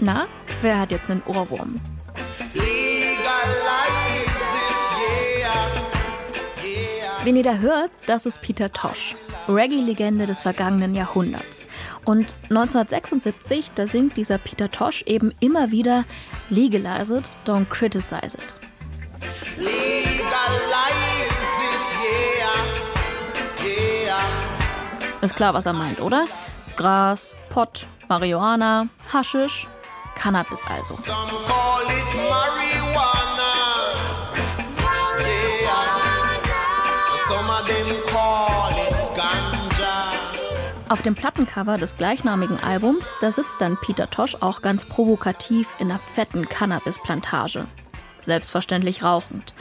Na, wer hat jetzt einen Ohrwurm? Wen ihr da hört, das ist Peter Tosh, Reggae-Legende des vergangenen Jahrhunderts. Und 1976, da singt dieser Peter Tosh eben immer wieder Legalize it, don't criticize it. Legalize it, yeah, yeah. Ist klar, was er meint, oder? Gras, Pott, Marihuana, Haschisch, Cannabis also. Auf dem Plattencover des gleichnamigen Albums, da sitzt dann Peter Tosh auch ganz provokativ in einer fetten Cannabisplantage. Selbstverständlich rauchend.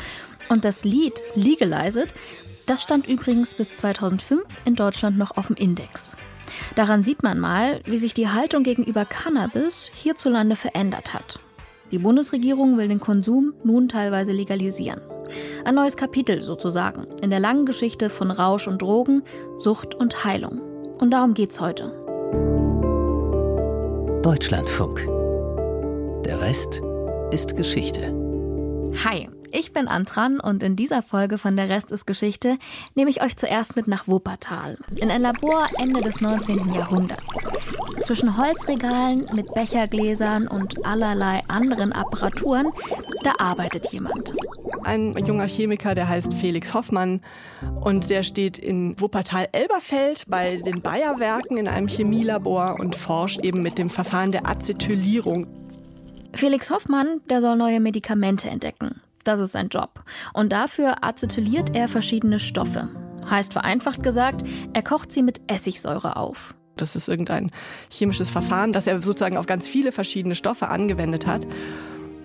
Und das Lied Legalize It, das stand übrigens bis 2005 in Deutschland noch auf dem Index. Daran sieht man mal, wie sich die Haltung gegenüber Cannabis hierzulande verändert hat. Die Bundesregierung will den Konsum nun teilweise legalisieren. Ein neues Kapitel sozusagen in der langen Geschichte von Rausch und Drogen, Sucht und Heilung. Und darum geht's heute. Deutschlandfunk. Der Rest ist Geschichte. Hi, ich bin Antran und in dieser Folge von Der Rest ist Geschichte nehme ich euch zuerst mit nach Wuppertal, in ein Labor Ende des 19. Jahrhunderts. Zwischen Holzregalen mit Bechergläsern und allerlei anderen Apparaturen, da arbeitet jemand. ein junger Chemiker, der heißt Felix Hoffmann und der steht in Wuppertal-Elberfeld bei den Bayer-Werken in einem Chemielabor und forscht eben mit dem Verfahren der Acetylierung. Felix Hoffmann, der soll neue Medikamente entdecken. Das ist sein Job. Und dafür acetyliert er verschiedene Stoffe. Heißt vereinfacht gesagt, er kocht sie mit Essigsäure auf. Das ist irgendein chemisches Verfahren, das er sozusagen auf ganz viele verschiedene Stoffe angewendet hat.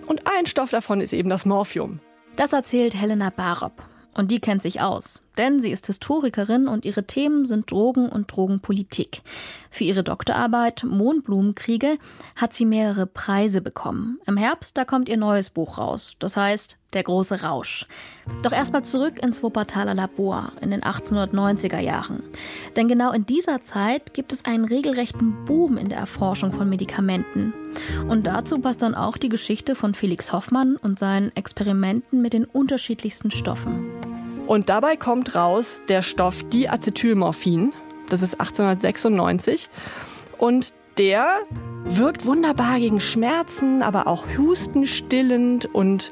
Und ein Stoff davon ist eben das Morphium. Das erzählt Helena Barob. Und die kennt sich aus, denn sie ist Historikerin und ihre Themen sind Drogen und Drogenpolitik. Für ihre Doktorarbeit Mohnblumenkriege hat sie mehrere Preise bekommen. Im Herbst, da kommt ihr neues Buch raus. Das heißt Der große Rausch. Doch erstmal zurück ins Wuppertaler Labor in den 1890er Jahren. Denn genau in dieser Zeit gibt es einen regelrechten Boom in der Erforschung von Medikamenten. Und dazu passt dann auch die Geschichte von Felix Hoffmann und seinen Experimenten mit den unterschiedlichsten Stoffen. Und dabei kommt raus der Stoff Diacetylmorphin. Das ist 1896. Und der wirkt wunderbar gegen Schmerzen, aber auch Husten stillend und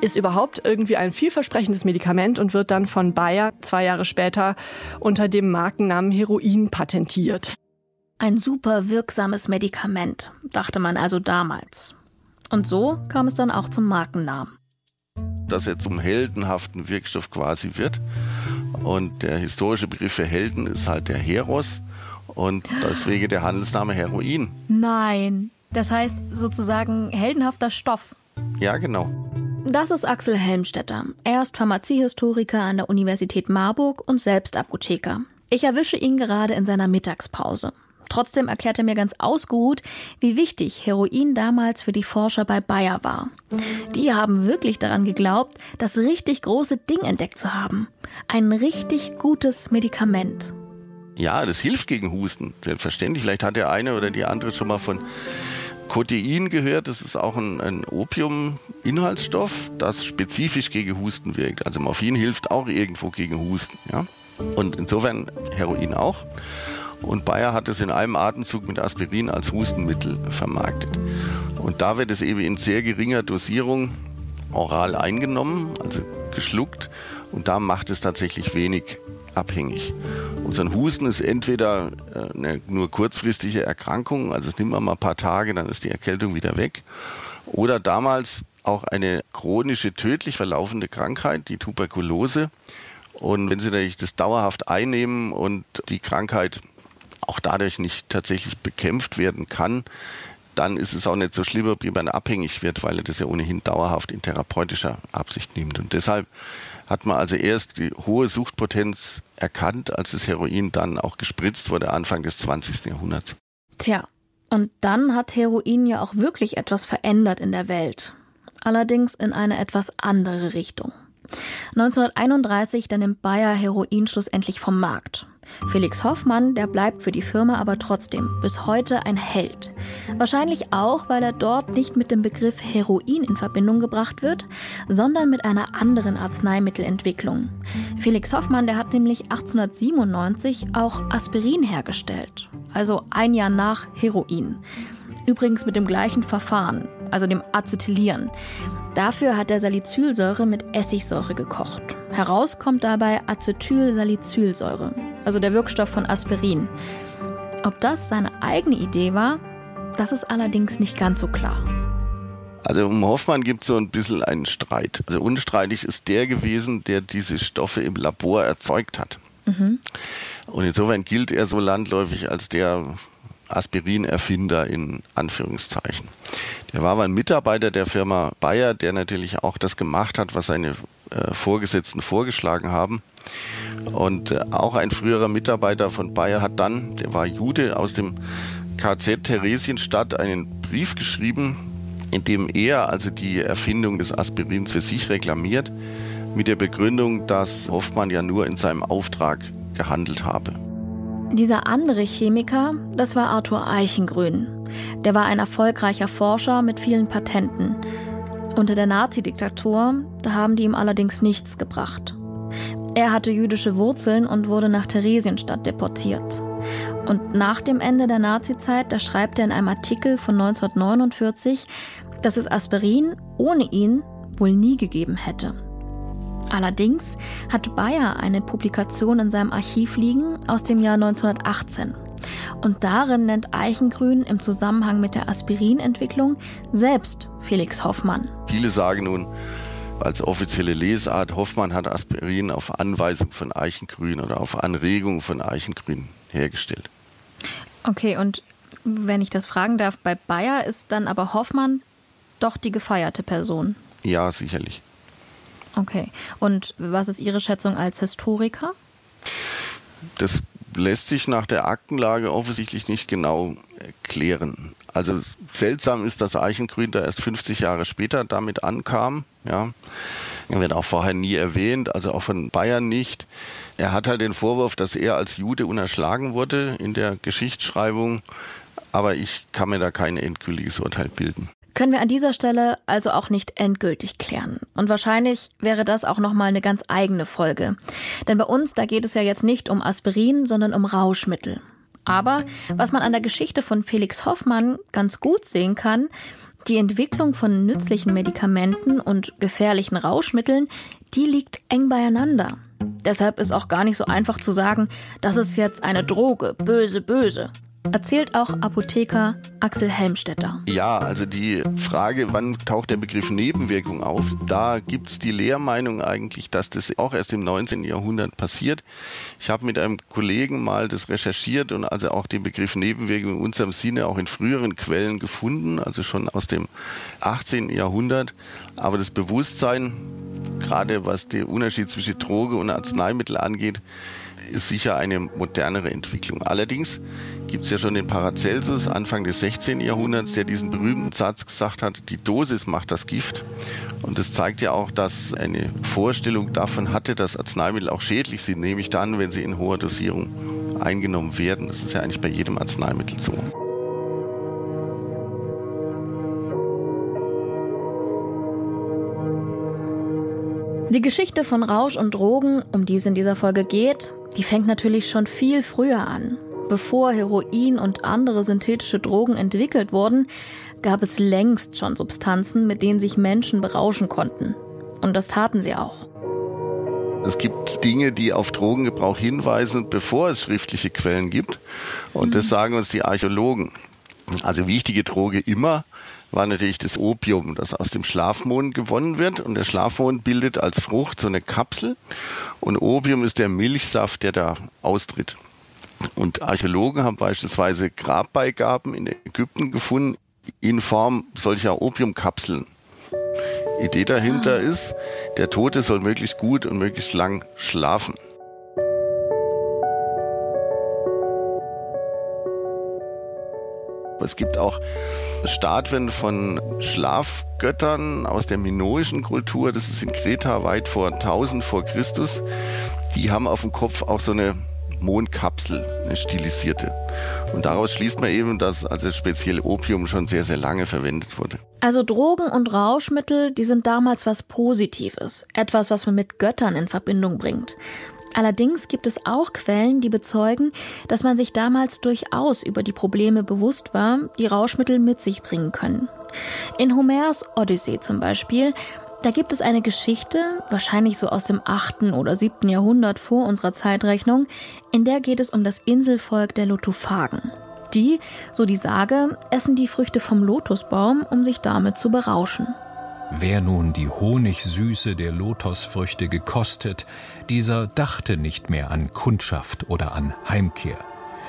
ist überhaupt irgendwie ein vielversprechendes Medikament und wird dann von Bayer zwei Jahre später unter dem Markennamen Heroin patentiert. Ein super wirksames Medikament, dachte man also damals. Und so kam es dann auch zum Markennamen. Dass er zum heldenhaften Wirkstoff quasi wird. Und der historische Begriff für Helden ist halt der Heros und deswegen der Handelsname Heroin. Nein, das heißt sozusagen heldenhafter Stoff. Ja, genau. Das ist Axel Helmstetter. Er ist Pharmaziehistoriker an der Universität Marburg und selbst Apotheker. Ich erwische ihn gerade in seiner Mittagspause. Trotzdem erklärt er mir ganz ausgeruht, wie wichtig Heroin damals für die Forscher bei Bayer war. Die haben wirklich daran geglaubt, das richtig große Ding entdeckt zu haben. Ein richtig gutes Medikament. Ja, das hilft gegen Husten. Selbstverständlich. Vielleicht hat der eine oder die andere schon mal von Codein gehört. Das ist auch ein, ein Opium-Inhaltsstoff, das spezifisch gegen Husten wirkt. Also Morphin hilft auch irgendwo gegen Husten. Ja? Und insofern Heroin auch. Und Bayer hat es in einem Atemzug mit Aspirin als Hustenmittel vermarktet. Und da wird es eben in sehr geringer Dosierung oral eingenommen, also geschluckt. Und da macht es tatsächlich wenig abhängig. Unser Husten ist entweder äh, eine nur kurzfristige Erkrankung, also es nimmt man mal ein paar Tage, dann ist die Erkältung wieder weg. Oder damals auch eine chronische, tödlich verlaufende Krankheit, die Tuberkulose. Und wenn Sie natürlich das dauerhaft einnehmen und die Krankheit auch dadurch nicht tatsächlich bekämpft werden kann, dann ist es auch nicht so schlimm, wie man abhängig wird, weil er das ja ohnehin dauerhaft in therapeutischer Absicht nimmt. Und deshalb hat man also erst die hohe Suchtpotenz erkannt, als das Heroin dann auch gespritzt wurde, Anfang des 20. Jahrhunderts. Tja, und dann hat Heroin ja auch wirklich etwas verändert in der Welt. Allerdings in eine etwas andere Richtung. 1931 dann nimmt Bayer Heroin schlussendlich vom Markt. Felix Hoffmann, der bleibt für die Firma aber trotzdem bis heute ein Held. Wahrscheinlich auch, weil er dort nicht mit dem Begriff Heroin in Verbindung gebracht wird, sondern mit einer anderen Arzneimittelentwicklung. Felix Hoffmann, der hat nämlich 1897 auch Aspirin hergestellt, also ein Jahr nach Heroin. Übrigens mit dem gleichen Verfahren, also dem Acetylieren. Dafür hat er Salicylsäure mit Essigsäure gekocht. Heraus kommt dabei Acetylsalicylsäure, also der Wirkstoff von Aspirin. Ob das seine eigene Idee war, das ist allerdings nicht ganz so klar. Also um Hoffmann gibt es so ein bisschen einen Streit. Also unstreitig ist der gewesen, der diese Stoffe im Labor erzeugt hat. Mhm. Und insofern gilt er so landläufig als der Aspirin-Erfinder in Anführungszeichen. Der war aber ein Mitarbeiter der Firma Bayer, der natürlich auch das gemacht hat, was seine äh, Vorgesetzten vorgeschlagen haben. Und äh, auch ein früherer Mitarbeiter von Bayer hat dann, der war Jude aus dem KZ Theresienstadt, einen Brief geschrieben, in dem er also die Erfindung des Aspirins für sich reklamiert, mit der Begründung, dass Hoffmann ja nur in seinem Auftrag gehandelt habe. Dieser andere Chemiker, das war Arthur Eichengrün. Der war ein erfolgreicher Forscher mit vielen Patenten. Unter der Nazi-Diktatur, da haben die ihm allerdings nichts gebracht. Er hatte jüdische Wurzeln und wurde nach Theresienstadt deportiert. Und nach dem Ende der Nazizeit, da schreibt er in einem Artikel von 1949, dass es Aspirin ohne ihn wohl nie gegeben hätte. Allerdings hat Bayer eine Publikation in seinem Archiv liegen aus dem Jahr 1918. Und darin nennt Eichengrün im Zusammenhang mit der Aspirinentwicklung selbst Felix Hoffmann. Viele sagen nun, als offizielle Lesart, Hoffmann hat Aspirin auf Anweisung von Eichengrün oder auf Anregung von Eichengrün hergestellt. Okay, und wenn ich das fragen darf, bei Bayer ist dann aber Hoffmann doch die gefeierte Person? Ja, sicherlich. Okay. Und was ist Ihre Schätzung als Historiker? Das lässt sich nach der Aktenlage offensichtlich nicht genau klären. Also seltsam ist, dass Eichengrün da erst 50 Jahre später damit ankam. Ja. Er wird auch vorher nie erwähnt, also auch von Bayern nicht. Er hat halt den Vorwurf, dass er als Jude unerschlagen wurde in der Geschichtsschreibung, aber ich kann mir da kein endgültiges Urteil bilden können wir an dieser Stelle also auch nicht endgültig klären. Und wahrscheinlich wäre das auch nochmal eine ganz eigene Folge. Denn bei uns, da geht es ja jetzt nicht um Aspirin, sondern um Rauschmittel. Aber was man an der Geschichte von Felix Hoffmann ganz gut sehen kann, die Entwicklung von nützlichen Medikamenten und gefährlichen Rauschmitteln, die liegt eng beieinander. Deshalb ist auch gar nicht so einfach zu sagen, das ist jetzt eine Droge, böse, böse erzählt auch Apotheker Axel Helmstetter. Ja, also die Frage, wann taucht der Begriff Nebenwirkung auf, da gibt es die Lehrmeinung eigentlich, dass das auch erst im 19. Jahrhundert passiert. Ich habe mit einem Kollegen mal das recherchiert und also auch den Begriff Nebenwirkung in unserem Sinne auch in früheren Quellen gefunden, also schon aus dem 18. Jahrhundert. Aber das Bewusstsein, gerade was den Unterschied zwischen Droge und Arzneimittel angeht, ist sicher eine modernere Entwicklung. Allerdings gibt es ja schon den Paracelsus Anfang des 16. Jahrhunderts, der diesen berühmten Satz gesagt hat, die Dosis macht das Gift. Und das zeigt ja auch, dass eine Vorstellung davon hatte, dass Arzneimittel auch schädlich sind, nämlich dann, wenn sie in hoher Dosierung eingenommen werden. Das ist ja eigentlich bei jedem Arzneimittel so. Die Geschichte von Rausch und Drogen, um die es in dieser Folge geht, die fängt natürlich schon viel früher an. Bevor Heroin und andere synthetische Drogen entwickelt wurden, gab es längst schon Substanzen, mit denen sich Menschen berauschen konnten. Und das taten sie auch. Es gibt Dinge, die auf Drogengebrauch hinweisen, bevor es schriftliche Quellen gibt. Und mhm. das sagen uns die Archäologen. Also wichtige Droge immer war natürlich das Opium, das aus dem Schlafmond gewonnen wird. Und der Schlafmond bildet als Frucht so eine Kapsel. Und Opium ist der Milchsaft, der da austritt. Und Archäologen haben beispielsweise Grabbeigaben in Ägypten gefunden in Form solcher Opiumkapseln. Idee dahinter ah. ist, der Tote soll möglichst gut und möglichst lang schlafen. Es gibt auch Statuen von Schlafgöttern aus der minoischen Kultur. Das ist in Kreta weit vor 1000 vor Christus. Die haben auf dem Kopf auch so eine Mondkapsel, eine stilisierte. Und daraus schließt man eben, dass also speziell Opium schon sehr, sehr lange verwendet wurde. Also Drogen und Rauschmittel, die sind damals was Positives, etwas, was man mit Göttern in Verbindung bringt. Allerdings gibt es auch Quellen, die bezeugen, dass man sich damals durchaus über die Probleme bewusst war, die Rauschmittel mit sich bringen können. In Homers Odyssee zum Beispiel, da gibt es eine Geschichte, wahrscheinlich so aus dem 8. oder 7. Jahrhundert vor unserer Zeitrechnung, in der geht es um das Inselvolk der Lotophagen. Die, so die Sage, essen die Früchte vom Lotusbaum, um sich damit zu berauschen. Wer nun die Honigsüße der Lotosfrüchte gekostet, dieser dachte nicht mehr an Kundschaft oder an Heimkehr,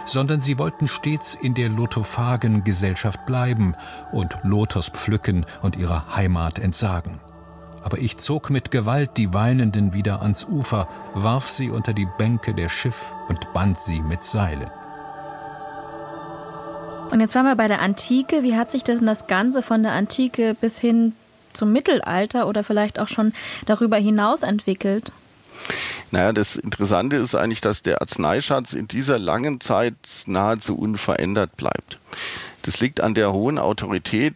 sondern sie wollten stets in der Lotophagen-Gesellschaft bleiben und Lotos pflücken und ihrer Heimat entsagen. Aber ich zog mit Gewalt die Weinenden wieder ans Ufer, warf sie unter die Bänke der Schiff und band sie mit Seilen. Und jetzt waren wir bei der Antike. Wie hat sich denn das Ganze von der Antike bis hin zum Mittelalter oder vielleicht auch schon darüber hinaus entwickelt? Naja, das Interessante ist eigentlich, dass der Arzneischatz in dieser langen Zeit nahezu unverändert bleibt. Das liegt an der hohen Autorität,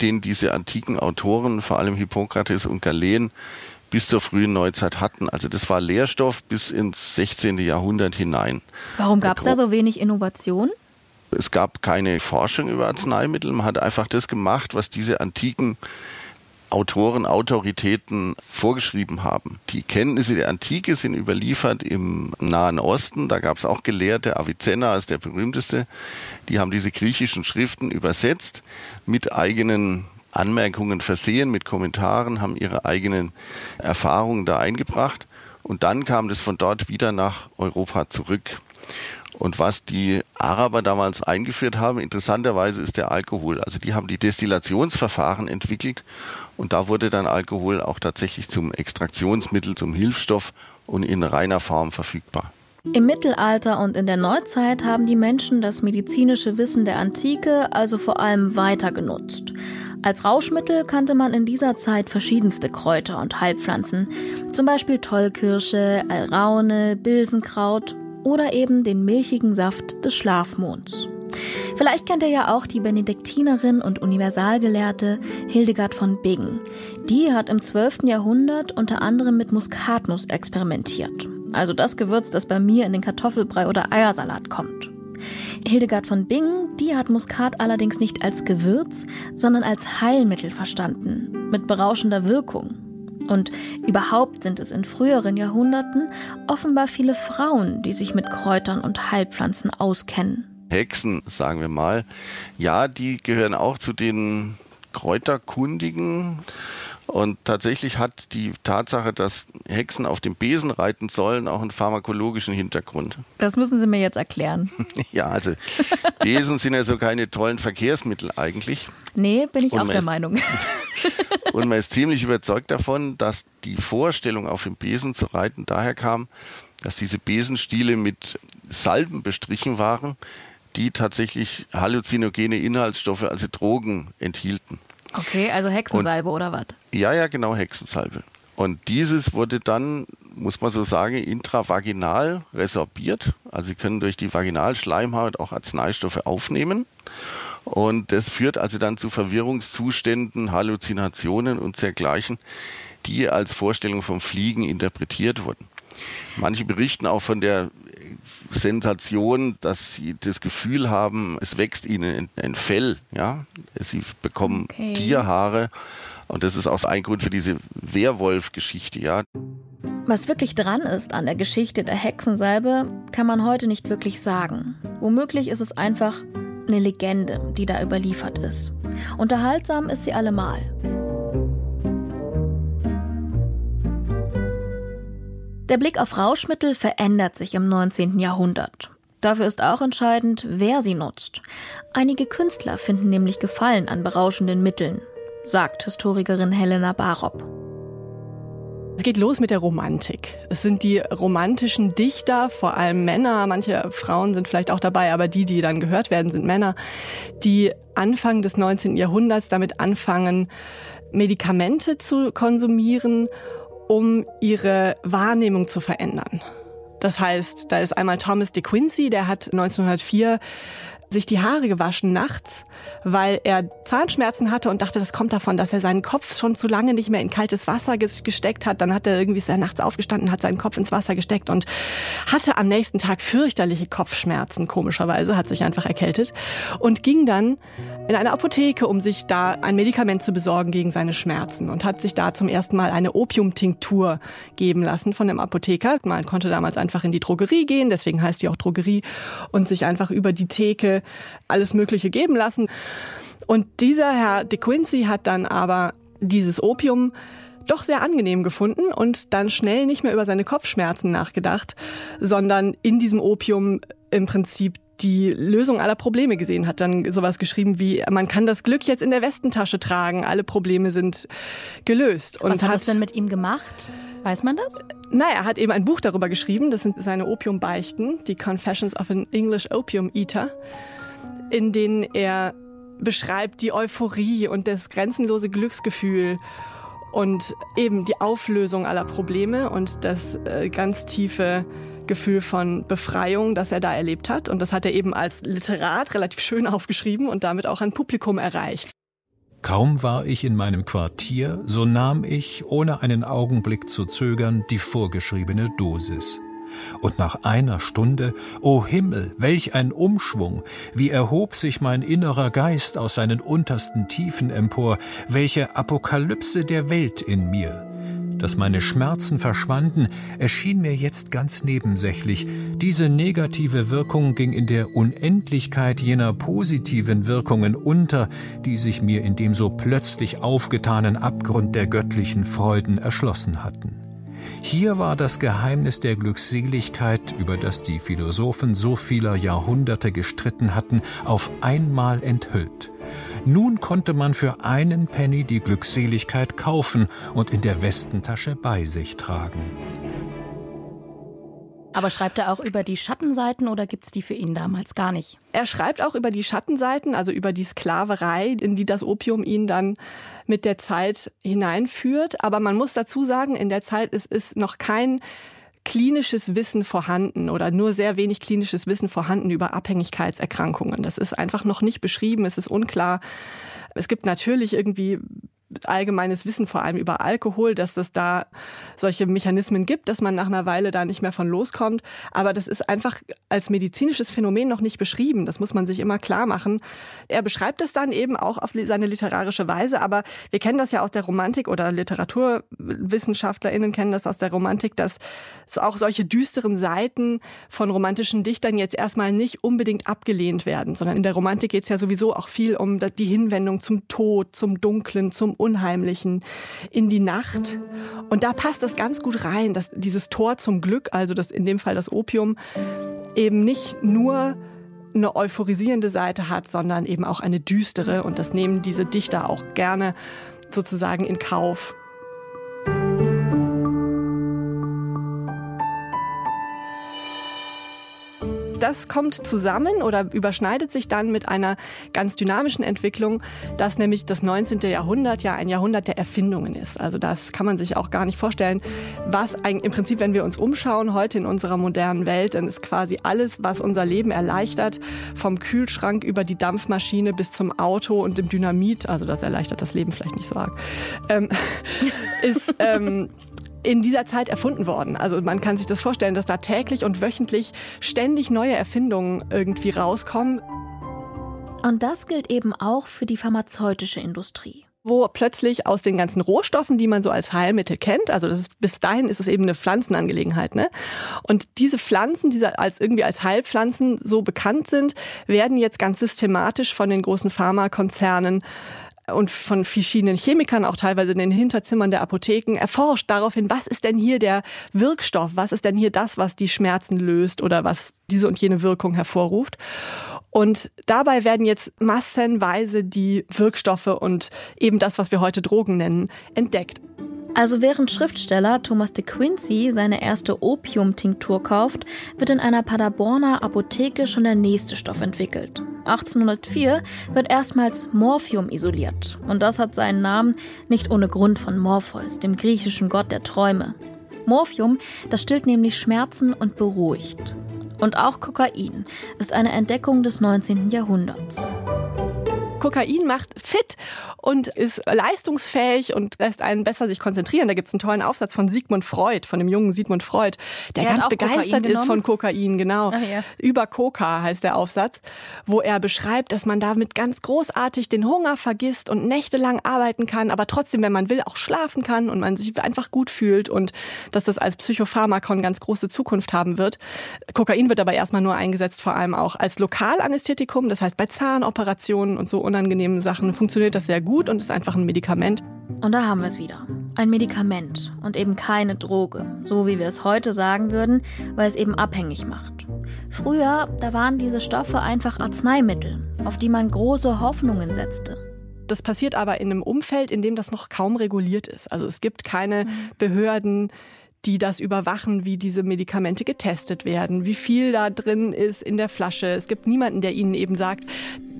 den diese antiken Autoren, vor allem Hippokrates und Galen, bis zur frühen Neuzeit hatten. Also das war Lehrstoff bis ins 16. Jahrhundert hinein. Warum gab es da so wenig Innovation? Es gab keine Forschung über Arzneimittel. Man hat einfach das gemacht, was diese antiken Autoren, Autoritäten vorgeschrieben haben. Die Kenntnisse der Antike sind überliefert im Nahen Osten. Da gab es auch Gelehrte, Avicenna ist der berühmteste. Die haben diese griechischen Schriften übersetzt, mit eigenen Anmerkungen versehen, mit Kommentaren, haben ihre eigenen Erfahrungen da eingebracht. Und dann kam das von dort wieder nach Europa zurück. Und was die Araber damals eingeführt haben, interessanterweise ist der Alkohol. Also die haben die Destillationsverfahren entwickelt und da wurde dann Alkohol auch tatsächlich zum Extraktionsmittel, zum Hilfsstoff und in reiner Form verfügbar. Im Mittelalter und in der Neuzeit haben die Menschen das medizinische Wissen der Antike also vor allem weiter genutzt. Als Rauschmittel kannte man in dieser Zeit verschiedenste Kräuter und Heilpflanzen, zum Beispiel Tollkirsche, Alraune, Bilsenkraut oder eben den milchigen Saft des Schlafmonds. Vielleicht kennt ihr ja auch die Benediktinerin und Universalgelehrte Hildegard von Bingen. Die hat im 12. Jahrhundert unter anderem mit Muskatnuss experimentiert. Also das Gewürz, das bei mir in den Kartoffelbrei oder Eiersalat kommt. Hildegard von Bingen, die hat Muskat allerdings nicht als Gewürz, sondern als Heilmittel verstanden, mit berauschender Wirkung. Und überhaupt sind es in früheren Jahrhunderten offenbar viele Frauen, die sich mit Kräutern und Heilpflanzen auskennen. Hexen, sagen wir mal, ja, die gehören auch zu den Kräuterkundigen. Und tatsächlich hat die Tatsache, dass Hexen auf dem Besen reiten sollen, auch einen pharmakologischen Hintergrund. Das müssen Sie mir jetzt erklären. ja, also Besen sind ja so keine tollen Verkehrsmittel eigentlich. Nee, bin ich Und auch der Meinung. Und man ist ziemlich überzeugt davon, dass die Vorstellung, auf dem Besen zu reiten, daher kam, dass diese Besenstiele mit Salben bestrichen waren, die tatsächlich halluzinogene Inhaltsstoffe, also Drogen, enthielten. Okay, also Hexensalbe Und, oder was? Ja, ja, genau, Hexensalbe. Und dieses wurde dann, muss man so sagen, intravaginal resorbiert. Also sie können durch die Vaginalschleimhaut auch Arzneistoffe aufnehmen. Und das führt also dann zu Verwirrungszuständen, Halluzinationen und dergleichen, die als Vorstellung vom Fliegen interpretiert wurden. Manche berichten auch von der Sensation, dass sie das Gefühl haben, es wächst ihnen ein Fell, ja. Sie bekommen okay. Tierhaare. Und das ist auch ein Grund für diese Werwolf-Geschichte, ja. Was wirklich dran ist an der Geschichte der Hexensalbe, kann man heute nicht wirklich sagen. Womöglich ist es einfach eine Legende, die da überliefert ist. Unterhaltsam ist sie allemal. Der Blick auf Rauschmittel verändert sich im 19. Jahrhundert. Dafür ist auch entscheidend, wer sie nutzt. Einige Künstler finden nämlich Gefallen an berauschenden Mitteln, sagt Historikerin Helena Barop. Es geht los mit der Romantik. Es sind die romantischen Dichter, vor allem Männer, manche Frauen sind vielleicht auch dabei, aber die, die dann gehört werden, sind Männer, die Anfang des 19. Jahrhunderts damit anfangen, Medikamente zu konsumieren um ihre Wahrnehmung zu verändern. Das heißt, da ist einmal Thomas de Quincey, der hat 1904 sich die Haare gewaschen nachts, weil er Zahnschmerzen hatte und dachte, das kommt davon, dass er seinen Kopf schon zu lange nicht mehr in kaltes Wasser gesteckt hat. Dann hat er irgendwie er nachts aufgestanden, hat seinen Kopf ins Wasser gesteckt und hatte am nächsten Tag fürchterliche Kopfschmerzen, komischerweise, hat sich einfach erkältet und ging dann in eine Apotheke, um sich da ein Medikament zu besorgen gegen seine Schmerzen und hat sich da zum ersten Mal eine Opiumtinktur geben lassen von dem Apotheker. Man konnte damals einfach in die Drogerie gehen, deswegen heißt die auch Drogerie und sich einfach über die Theke alles Mögliche geben lassen. Und dieser Herr de Quincy hat dann aber dieses Opium doch sehr angenehm gefunden und dann schnell nicht mehr über seine Kopfschmerzen nachgedacht, sondern in diesem Opium im Prinzip die Lösung aller Probleme gesehen, hat dann sowas geschrieben wie, man kann das Glück jetzt in der Westentasche tragen, alle Probleme sind gelöst. Und Was hat, hat das denn mit ihm gemacht? Weiß man das? Naja, er hat eben ein Buch darüber geschrieben, das sind seine Opiumbeichten, die Confessions of an English Opium Eater, in denen er beschreibt die Euphorie und das grenzenlose Glücksgefühl und eben die Auflösung aller Probleme und das äh, ganz tiefe Gefühl von Befreiung, das er da erlebt hat. Und das hat er eben als Literat relativ schön aufgeschrieben und damit auch ein Publikum erreicht. Kaum war ich in meinem Quartier, so nahm ich, ohne einen Augenblick zu zögern, die vorgeschriebene Dosis. Und nach einer Stunde, o oh Himmel, welch ein Umschwung, wie erhob sich mein innerer Geist aus seinen untersten Tiefen empor, welche Apokalypse der Welt in mir dass meine Schmerzen verschwanden, erschien mir jetzt ganz nebensächlich. Diese negative Wirkung ging in der Unendlichkeit jener positiven Wirkungen unter, die sich mir in dem so plötzlich aufgetanen Abgrund der göttlichen Freuden erschlossen hatten. Hier war das Geheimnis der Glückseligkeit, über das die Philosophen so vieler Jahrhunderte gestritten hatten, auf einmal enthüllt. Nun konnte man für einen Penny die Glückseligkeit kaufen und in der Westentasche bei sich tragen. Aber schreibt er auch über die Schattenseiten oder gibt es die für ihn damals gar nicht? Er schreibt auch über die Schattenseiten, also über die Sklaverei, in die das Opium ihn dann mit der Zeit hineinführt. Aber man muss dazu sagen, in der Zeit ist es noch kein klinisches Wissen vorhanden oder nur sehr wenig klinisches Wissen vorhanden über Abhängigkeitserkrankungen. Das ist einfach noch nicht beschrieben, es ist unklar. Es gibt natürlich irgendwie allgemeines Wissen, vor allem über Alkohol, dass es da solche Mechanismen gibt, dass man nach einer Weile da nicht mehr von loskommt. Aber das ist einfach als medizinisches Phänomen noch nicht beschrieben. Das muss man sich immer klar machen. Er beschreibt es dann eben auch auf seine literarische Weise. Aber wir kennen das ja aus der Romantik oder LiteraturwissenschaftlerInnen kennen das aus der Romantik, dass auch solche düsteren Seiten von romantischen Dichtern jetzt erstmal nicht unbedingt abgelehnt werden, sondern in der Romantik geht es ja sowieso auch viel um die Hinwendung zum Tod, zum Dunklen, zum Unheimlichen, in die Nacht. Und da passt das ganz gut rein, dass dieses Tor zum Glück, also das, in dem Fall das Opium, eben nicht nur eine euphorisierende Seite hat, sondern eben auch eine düstere. Und das nehmen diese Dichter auch gerne sozusagen in Kauf. Das kommt zusammen oder überschneidet sich dann mit einer ganz dynamischen Entwicklung, dass nämlich das 19. Jahrhundert ja ein Jahrhundert der Erfindungen ist. Also das kann man sich auch gar nicht vorstellen. Was im Prinzip, wenn wir uns umschauen heute in unserer modernen Welt, dann ist quasi alles, was unser Leben erleichtert, vom Kühlschrank über die Dampfmaschine bis zum Auto und dem Dynamit, also das erleichtert das Leben vielleicht nicht so arg, ähm, ist ähm, in dieser Zeit erfunden worden. Also man kann sich das vorstellen, dass da täglich und wöchentlich ständig neue Erfindungen irgendwie rauskommen. Und das gilt eben auch für die pharmazeutische Industrie wo plötzlich aus den ganzen Rohstoffen, die man so als Heilmittel kennt, also das ist, bis dahin ist es eben eine Pflanzenangelegenheit, ne? Und diese Pflanzen, die als irgendwie als Heilpflanzen so bekannt sind, werden jetzt ganz systematisch von den großen Pharmakonzernen und von verschiedenen Chemikern, auch teilweise in den Hinterzimmern der Apotheken, erforscht daraufhin, was ist denn hier der Wirkstoff, was ist denn hier das, was die Schmerzen löst oder was diese und jene Wirkung hervorruft. Und dabei werden jetzt massenweise die Wirkstoffe und eben das, was wir heute Drogen nennen, entdeckt. Also während Schriftsteller Thomas de Quincey seine erste Opiumtinktur kauft, wird in einer Paderborner Apotheke schon der nächste Stoff entwickelt. 1804 wird erstmals Morphium isoliert und das hat seinen Namen nicht ohne Grund von Morpheus, dem griechischen Gott der Träume. Morphium, das stillt nämlich Schmerzen und beruhigt. Und auch Kokain ist eine Entdeckung des 19. Jahrhunderts. Kokain macht fit und ist leistungsfähig und lässt einen besser sich konzentrieren. Da gibt es einen tollen Aufsatz von Sigmund Freud, von dem jungen Sigmund Freud, der, der ganz begeistert ist von Kokain, genau. Ja. Über Coca heißt der Aufsatz, wo er beschreibt, dass man damit ganz großartig den Hunger vergisst und nächtelang arbeiten kann, aber trotzdem, wenn man will, auch schlafen kann und man sich einfach gut fühlt und dass das als Psychopharmakon ganz große Zukunft haben wird. Kokain wird aber erstmal nur eingesetzt, vor allem auch als Lokalanästhetikum, das heißt bei Zahnoperationen und so unangenehmen Sachen funktioniert das sehr gut und ist einfach ein Medikament. Und da haben wir es wieder. Ein Medikament und eben keine Droge, so wie wir es heute sagen würden, weil es eben abhängig macht. Früher, da waren diese Stoffe einfach Arzneimittel, auf die man große Hoffnungen setzte. Das passiert aber in einem Umfeld, in dem das noch kaum reguliert ist. Also es gibt keine mhm. Behörden, die das überwachen, wie diese Medikamente getestet werden, wie viel da drin ist in der Flasche. Es gibt niemanden, der ihnen eben sagt,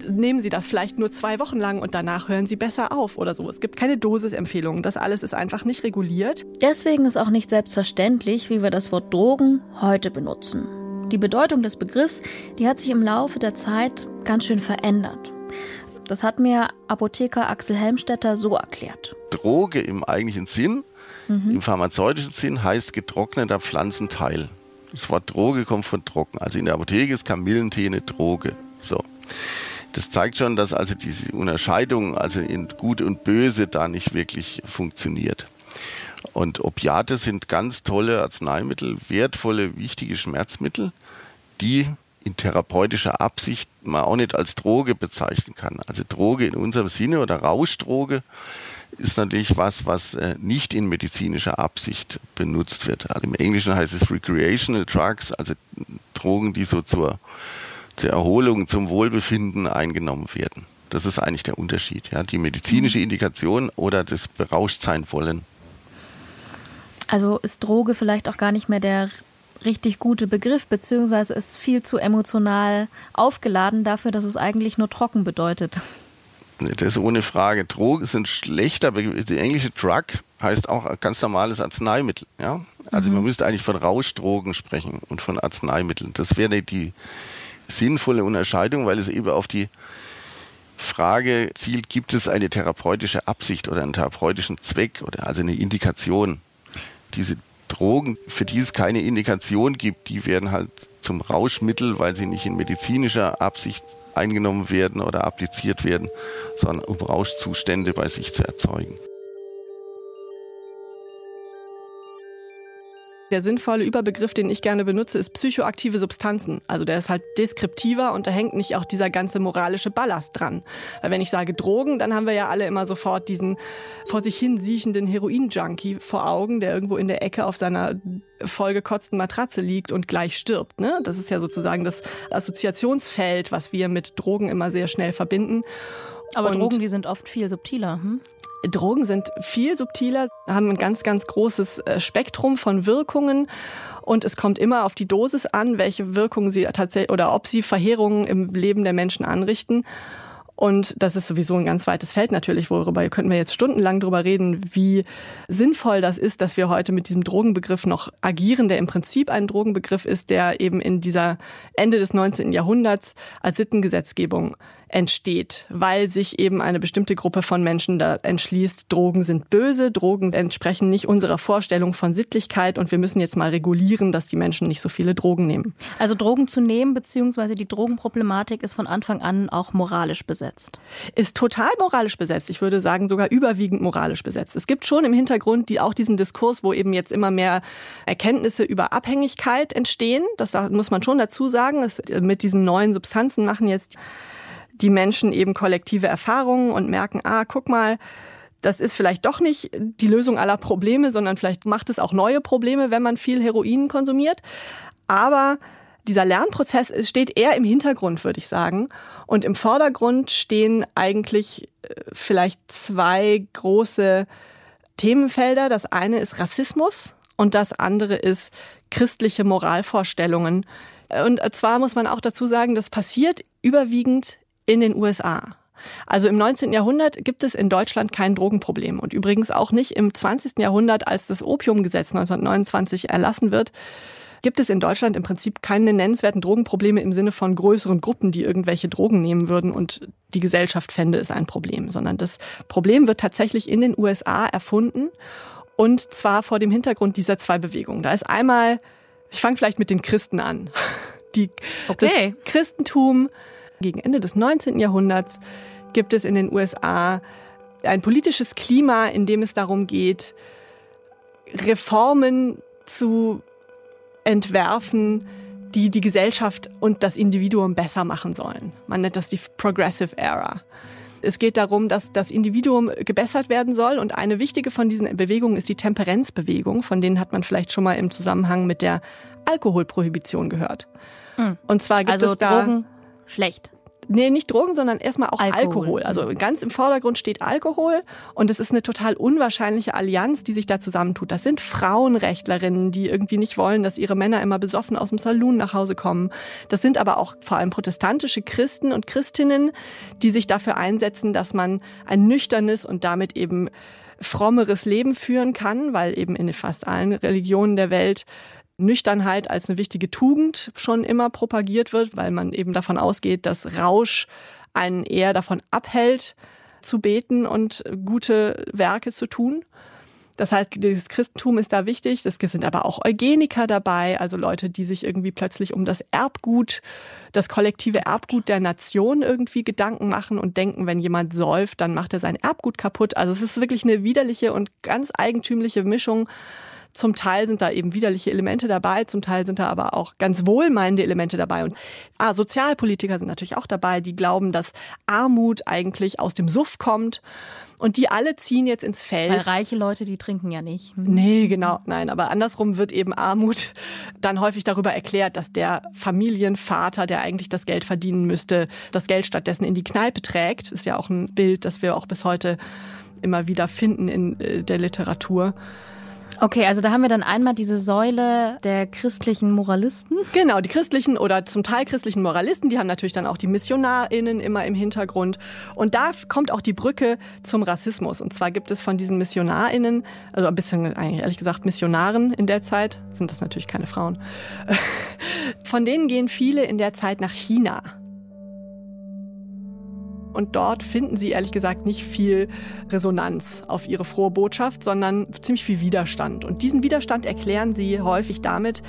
nehmen Sie das vielleicht nur zwei Wochen lang und danach hören Sie besser auf oder so. Es gibt keine Dosisempfehlungen. Das alles ist einfach nicht reguliert. Deswegen ist auch nicht selbstverständlich, wie wir das Wort Drogen heute benutzen. Die Bedeutung des Begriffs, die hat sich im Laufe der Zeit ganz schön verändert. Das hat mir Apotheker Axel Helmstetter so erklärt. Droge im eigentlichen Sinn, mhm. im pharmazeutischen Sinn, heißt getrockneter Pflanzenteil. Das Wort Droge kommt von trocken. Also in der Apotheke ist Kamillentee eine Droge. So. Das zeigt schon, dass also diese Unterscheidung also in Gut und Böse da nicht wirklich funktioniert. Und Opiate sind ganz tolle Arzneimittel, wertvolle, wichtige Schmerzmittel, die in therapeutischer Absicht man auch nicht als Droge bezeichnen kann. Also Droge in unserem Sinne oder Rauschdroge ist natürlich was, was äh, nicht in medizinischer Absicht benutzt wird. Also Im Englischen heißt es Recreational Drugs, also Drogen, die so zur zur Erholung, zum Wohlbefinden eingenommen werden. Das ist eigentlich der Unterschied. Ja? Die medizinische mhm. Indikation oder das Berauschtsein wollen. Also ist Droge vielleicht auch gar nicht mehr der richtig gute Begriff, beziehungsweise ist viel zu emotional aufgeladen dafür, dass es eigentlich nur trocken bedeutet. Das ist ohne Frage. Drogen sind schlechter. Die englische Drug heißt auch ganz normales Arzneimittel. Ja? Also mhm. man müsste eigentlich von Rauschdrogen sprechen und von Arzneimitteln. Das wäre die, sinnvolle Unterscheidung, weil es eben auf die Frage zielt, gibt es eine therapeutische Absicht oder einen therapeutischen Zweck oder also eine Indikation. Diese Drogen, für die es keine Indikation gibt, die werden halt zum Rauschmittel, weil sie nicht in medizinischer Absicht eingenommen werden oder appliziert werden, sondern um Rauschzustände bei sich zu erzeugen. Der sinnvolle Überbegriff, den ich gerne benutze, ist psychoaktive Substanzen. Also der ist halt deskriptiver und da hängt nicht auch dieser ganze moralische Ballast dran. Weil wenn ich sage Drogen, dann haben wir ja alle immer sofort diesen vor sich hin siechenden Heroin-Junkie vor Augen, der irgendwo in der Ecke auf seiner vollgekotzten Matratze liegt und gleich stirbt. Ne? Das ist ja sozusagen das Assoziationsfeld, was wir mit Drogen immer sehr schnell verbinden. Aber und Drogen, die sind oft viel subtiler. Hm? Drogen sind viel subtiler, haben ein ganz, ganz großes äh, Spektrum von Wirkungen. Und es kommt immer auf die Dosis an, welche Wirkungen sie tatsächlich oder ob sie Verheerungen im Leben der Menschen anrichten. Und das ist sowieso ein ganz weites Feld natürlich, worüber könnten wir jetzt stundenlang drüber reden, wie sinnvoll das ist, dass wir heute mit diesem Drogenbegriff noch agieren, der im Prinzip ein Drogenbegriff ist, der eben in dieser Ende des 19. Jahrhunderts als Sittengesetzgebung entsteht, weil sich eben eine bestimmte Gruppe von Menschen da entschließt, Drogen sind böse, Drogen entsprechen nicht unserer Vorstellung von Sittlichkeit und wir müssen jetzt mal regulieren, dass die Menschen nicht so viele Drogen nehmen. Also Drogen zu nehmen, beziehungsweise die Drogenproblematik ist von Anfang an auch moralisch besetzt. Ist total moralisch besetzt. Ich würde sagen, sogar überwiegend moralisch besetzt. Es gibt schon im Hintergrund die, auch diesen Diskurs, wo eben jetzt immer mehr Erkenntnisse über Abhängigkeit entstehen. Das muss man schon dazu sagen. Es, mit diesen neuen Substanzen machen jetzt die Menschen eben kollektive Erfahrungen und merken, ah, guck mal, das ist vielleicht doch nicht die Lösung aller Probleme, sondern vielleicht macht es auch neue Probleme, wenn man viel Heroin konsumiert. Aber dieser Lernprozess steht eher im Hintergrund, würde ich sagen. Und im Vordergrund stehen eigentlich äh, vielleicht zwei große Themenfelder. Das eine ist Rassismus und das andere ist christliche Moralvorstellungen. Und zwar muss man auch dazu sagen, das passiert überwiegend in den USA. Also im 19. Jahrhundert gibt es in Deutschland kein Drogenproblem und übrigens auch nicht im 20. Jahrhundert, als das Opiumgesetz 1929 erlassen wird, gibt es in Deutschland im Prinzip keine nennenswerten Drogenprobleme im Sinne von größeren Gruppen, die irgendwelche Drogen nehmen würden und die Gesellschaft fände es ein Problem, sondern das Problem wird tatsächlich in den USA erfunden und zwar vor dem Hintergrund dieser zwei Bewegungen. Da ist einmal, ich fange vielleicht mit den Christen an. Die, okay. Das Christentum gegen Ende des 19. Jahrhunderts gibt es in den USA ein politisches Klima, in dem es darum geht, Reformen zu entwerfen, die die Gesellschaft und das Individuum besser machen sollen. Man nennt das die Progressive Era. Es geht darum, dass das Individuum gebessert werden soll. Und eine wichtige von diesen Bewegungen ist die Temperenzbewegung. Von denen hat man vielleicht schon mal im Zusammenhang mit der Alkoholprohibition gehört. Mhm. Und zwar gibt also es da Drogen schlecht. Nee, nicht Drogen, sondern erstmal auch Alkohol. Alkohol. Also ganz im Vordergrund steht Alkohol und es ist eine total unwahrscheinliche Allianz, die sich da zusammentut. Das sind Frauenrechtlerinnen, die irgendwie nicht wollen, dass ihre Männer immer besoffen aus dem Saloon nach Hause kommen. Das sind aber auch vor allem protestantische Christen und Christinnen, die sich dafür einsetzen, dass man ein nüchternes und damit eben frommeres Leben führen kann, weil eben in fast allen Religionen der Welt Nüchternheit als eine wichtige Tugend schon immer propagiert wird, weil man eben davon ausgeht, dass Rausch einen eher davon abhält, zu beten und gute Werke zu tun. Das heißt, das Christentum ist da wichtig. Es sind aber auch Eugeniker dabei, also Leute, die sich irgendwie plötzlich um das Erbgut, das kollektive Erbgut der Nation irgendwie Gedanken machen und denken, wenn jemand säuft, dann macht er sein Erbgut kaputt. Also es ist wirklich eine widerliche und ganz eigentümliche Mischung zum Teil sind da eben widerliche Elemente dabei, zum Teil sind da aber auch ganz wohlmeinende Elemente dabei. Und ah, Sozialpolitiker sind natürlich auch dabei, die glauben, dass Armut eigentlich aus dem Suff kommt. Und die alle ziehen jetzt ins Feld. Weil reiche Leute, die trinken ja nicht. Hm. Nee, genau, nein. Aber andersrum wird eben Armut dann häufig darüber erklärt, dass der Familienvater, der eigentlich das Geld verdienen müsste, das Geld stattdessen in die Kneipe trägt. Das ist ja auch ein Bild, das wir auch bis heute immer wieder finden in äh, der Literatur. Okay, also da haben wir dann einmal diese Säule der christlichen Moralisten. Genau, die christlichen oder zum Teil christlichen Moralisten, die haben natürlich dann auch die MissionarInnen immer im Hintergrund. Und da kommt auch die Brücke zum Rassismus. Und zwar gibt es von diesen MissionarInnen, also ein bisschen eigentlich ehrlich gesagt Missionaren in der Zeit, sind das natürlich keine Frauen. Von denen gehen viele in der Zeit nach China. Und dort finden sie ehrlich gesagt nicht viel Resonanz auf ihre frohe Botschaft, sondern ziemlich viel Widerstand. Und diesen Widerstand erklären sie häufig damit,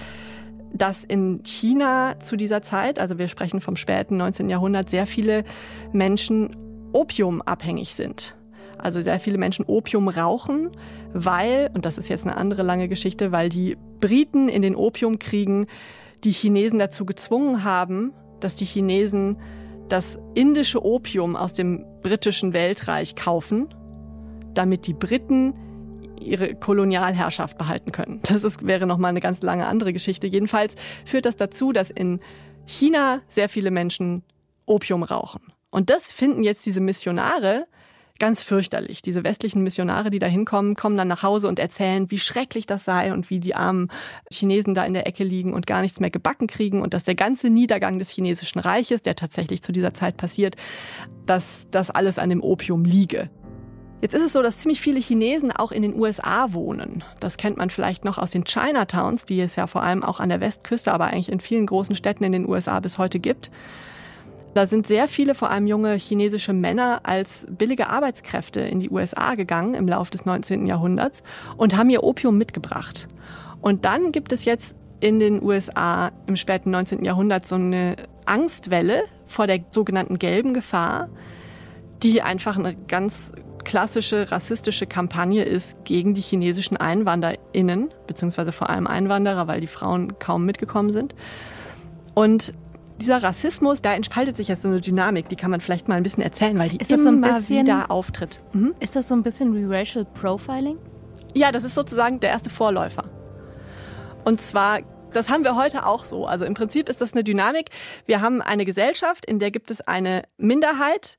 dass in China zu dieser Zeit, also wir sprechen vom späten 19. Jahrhundert, sehr viele Menschen opiumabhängig sind. Also sehr viele Menschen Opium rauchen, weil, und das ist jetzt eine andere lange Geschichte, weil die Briten in den Opiumkriegen die Chinesen dazu gezwungen haben, dass die Chinesen das indische Opium aus dem britischen Weltreich kaufen, damit die Briten ihre Kolonialherrschaft behalten können. Das ist, wäre nochmal eine ganz lange andere Geschichte. Jedenfalls führt das dazu, dass in China sehr viele Menschen Opium rauchen. Und das finden jetzt diese Missionare ganz fürchterlich. Diese westlichen Missionare, die da hinkommen, kommen dann nach Hause und erzählen, wie schrecklich das sei und wie die armen Chinesen da in der Ecke liegen und gar nichts mehr gebacken kriegen und dass der ganze Niedergang des chinesischen Reiches, der tatsächlich zu dieser Zeit passiert, dass das alles an dem Opium liege. Jetzt ist es so, dass ziemlich viele Chinesen auch in den USA wohnen. Das kennt man vielleicht noch aus den Chinatowns, die es ja vor allem auch an der Westküste, aber eigentlich in vielen großen Städten in den USA bis heute gibt. Da sind sehr viele, vor allem junge chinesische Männer, als billige Arbeitskräfte in die USA gegangen im Laufe des 19. Jahrhunderts und haben ihr Opium mitgebracht. Und dann gibt es jetzt in den USA im späten 19. Jahrhundert so eine Angstwelle vor der sogenannten gelben Gefahr, die einfach eine ganz klassische rassistische Kampagne ist gegen die chinesischen EinwanderInnen, beziehungsweise vor allem Einwanderer, weil die Frauen kaum mitgekommen sind. Und dieser Rassismus, da entfaltet sich jetzt so eine Dynamik, die kann man vielleicht mal ein bisschen erzählen, weil die Ist das immer so ein bisschen- wieder auftritt. Mhm. Ist das so ein bisschen wie Racial Profiling? Ja, das ist sozusagen der erste Vorläufer. Und zwar, das haben wir heute auch so. Also im Prinzip ist das eine Dynamik. Wir haben eine Gesellschaft, in der gibt es eine Minderheit,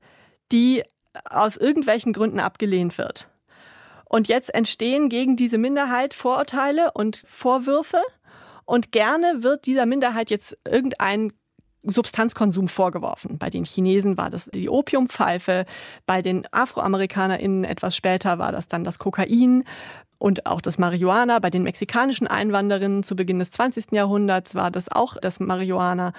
die aus irgendwelchen Gründen abgelehnt wird. Und jetzt entstehen gegen diese Minderheit Vorurteile und Vorwürfe. Und gerne wird dieser Minderheit jetzt irgendein Substanzkonsum vorgeworfen. Bei den Chinesen war das die Opiumpfeife, bei den AfroamerikanerInnen etwas später war das dann das Kokain und auch das Marihuana. Bei den mexikanischen Einwandererinnen zu Beginn des 20. Jahrhunderts war das auch das Marihuana.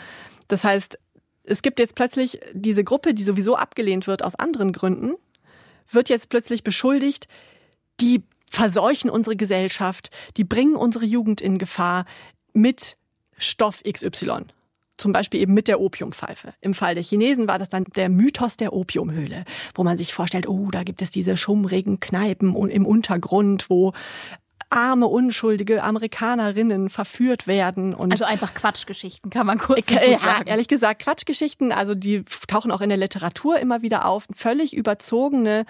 Das heißt, es gibt jetzt plötzlich diese Gruppe, die sowieso abgelehnt wird aus anderen Gründen, wird jetzt plötzlich beschuldigt, die verseuchen unsere Gesellschaft, die bringen unsere Jugend in Gefahr mit Stoff XY. Zum Beispiel eben mit der Opiumpfeife. Im Fall der Chinesen war das dann der Mythos der Opiumhöhle, wo man sich vorstellt, oh, da gibt es diese schummrigen Kneipen im Untergrund, wo arme, unschuldige Amerikanerinnen verführt werden. Und also einfach Quatschgeschichten, kann man kurz äh, ja, sagen. Ehrlich gesagt, Quatschgeschichten, also die tauchen auch in der Literatur immer wieder auf. Völlig überzogene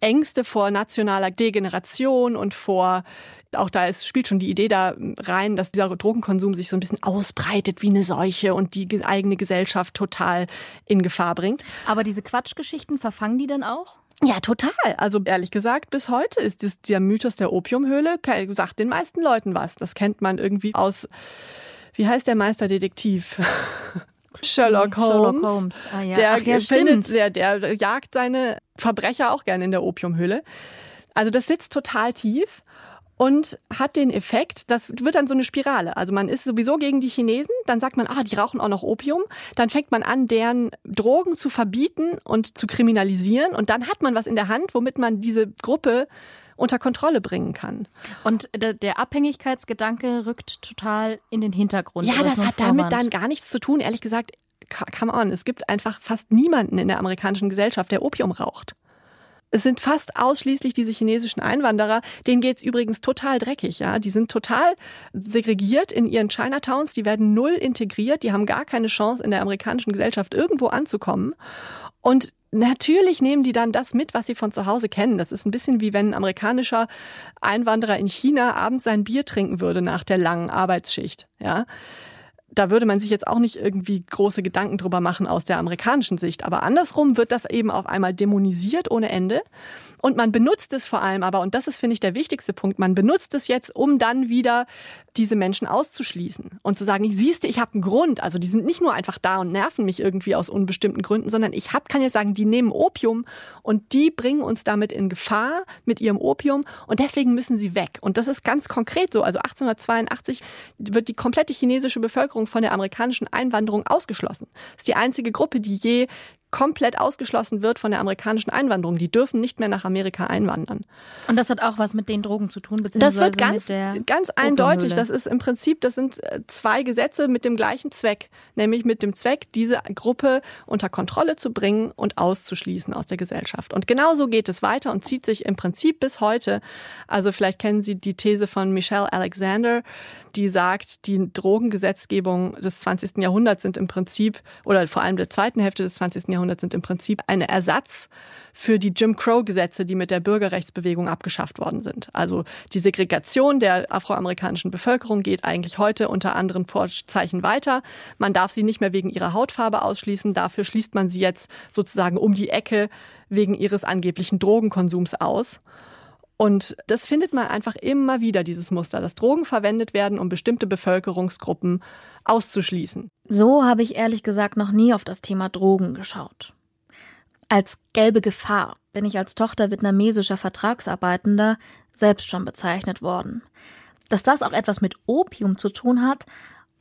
Ängste vor nationaler Degeneration und vor auch da ist, spielt schon die Idee da rein, dass dieser Drogenkonsum sich so ein bisschen ausbreitet wie eine Seuche und die eigene Gesellschaft total in Gefahr bringt. Aber diese Quatschgeschichten verfangen die dann auch? Ja, total. Also ehrlich gesagt, bis heute ist das, der Mythos der Opiumhöhle, sagt den meisten Leuten was. Das kennt man irgendwie aus, wie heißt der Meisterdetektiv? Sherlock Holmes. Sherlock Holmes. Ah, ja. Der, Ach, ja, findet, der, der jagt seine Verbrecher auch gerne in der Opiumhöhle. Also das sitzt total tief und hat den Effekt, das wird dann so eine Spirale. Also man ist sowieso gegen die Chinesen, dann sagt man, ah, die rauchen auch noch Opium, dann fängt man an, deren Drogen zu verbieten und zu kriminalisieren und dann hat man was in der Hand, womit man diese Gruppe unter Kontrolle bringen kann. Und der Abhängigkeitsgedanke rückt total in den Hintergrund. Ja, das hat damit dann gar nichts zu tun. Ehrlich gesagt, come on, es gibt einfach fast niemanden in der amerikanischen Gesellschaft, der Opium raucht. Es sind fast ausschließlich diese chinesischen Einwanderer. Denen geht's übrigens total dreckig, ja. Die sind total segregiert in ihren Chinatowns. Die werden null integriert. Die haben gar keine Chance, in der amerikanischen Gesellschaft irgendwo anzukommen. Und Natürlich nehmen die dann das mit, was sie von zu Hause kennen. Das ist ein bisschen wie wenn ein amerikanischer Einwanderer in China abends sein Bier trinken würde nach der langen Arbeitsschicht. Ja, da würde man sich jetzt auch nicht irgendwie große Gedanken drüber machen aus der amerikanischen Sicht. Aber andersrum wird das eben auf einmal dämonisiert ohne Ende. Und man benutzt es vor allem aber, und das ist, finde ich, der wichtigste Punkt, man benutzt es jetzt, um dann wieder diese Menschen auszuschließen und zu sagen, siehst du, ich habe einen Grund. Also die sind nicht nur einfach da und nerven mich irgendwie aus unbestimmten Gründen, sondern ich hab, kann jetzt sagen, die nehmen Opium und die bringen uns damit in Gefahr mit ihrem Opium und deswegen müssen sie weg. Und das ist ganz konkret so. Also 1882 wird die komplette chinesische Bevölkerung von der amerikanischen Einwanderung ausgeschlossen. Das ist die einzige Gruppe, die je komplett ausgeschlossen wird von der amerikanischen Einwanderung. Die dürfen nicht mehr nach Amerika einwandern. Und das hat auch was mit den Drogen zu tun, beziehungsweise das wird ganz, mit der ganz eindeutig. Das ist im Prinzip, das sind äh, zwei Gesetze mit dem gleichen Zweck, nämlich mit dem Zweck, diese Gruppe unter Kontrolle zu bringen und auszuschließen aus der Gesellschaft. Und genauso geht es weiter und zieht sich im Prinzip bis heute. Also vielleicht kennen Sie die These von Michelle Alexander, die sagt, die Drogengesetzgebung des 20. Jahrhunderts sind im Prinzip, oder vor allem der zweiten Hälfte des 20. Jahrhunderts sind im Prinzip ein Ersatz für die Jim Crow-Gesetze, die mit der Bürgerrechtsbewegung abgeschafft worden sind. Also die Segregation der afroamerikanischen Bevölkerung geht eigentlich heute unter anderen Vorzeichen weiter. Man darf sie nicht mehr wegen ihrer Hautfarbe ausschließen. Dafür schließt man sie jetzt sozusagen um die Ecke wegen ihres angeblichen Drogenkonsums aus. Und das findet man einfach immer wieder, dieses Muster, dass Drogen verwendet werden, um bestimmte Bevölkerungsgruppen auszuschließen. So habe ich ehrlich gesagt noch nie auf das Thema Drogen geschaut. Als gelbe Gefahr bin ich als Tochter vietnamesischer Vertragsarbeitender selbst schon bezeichnet worden. Dass das auch etwas mit Opium zu tun hat,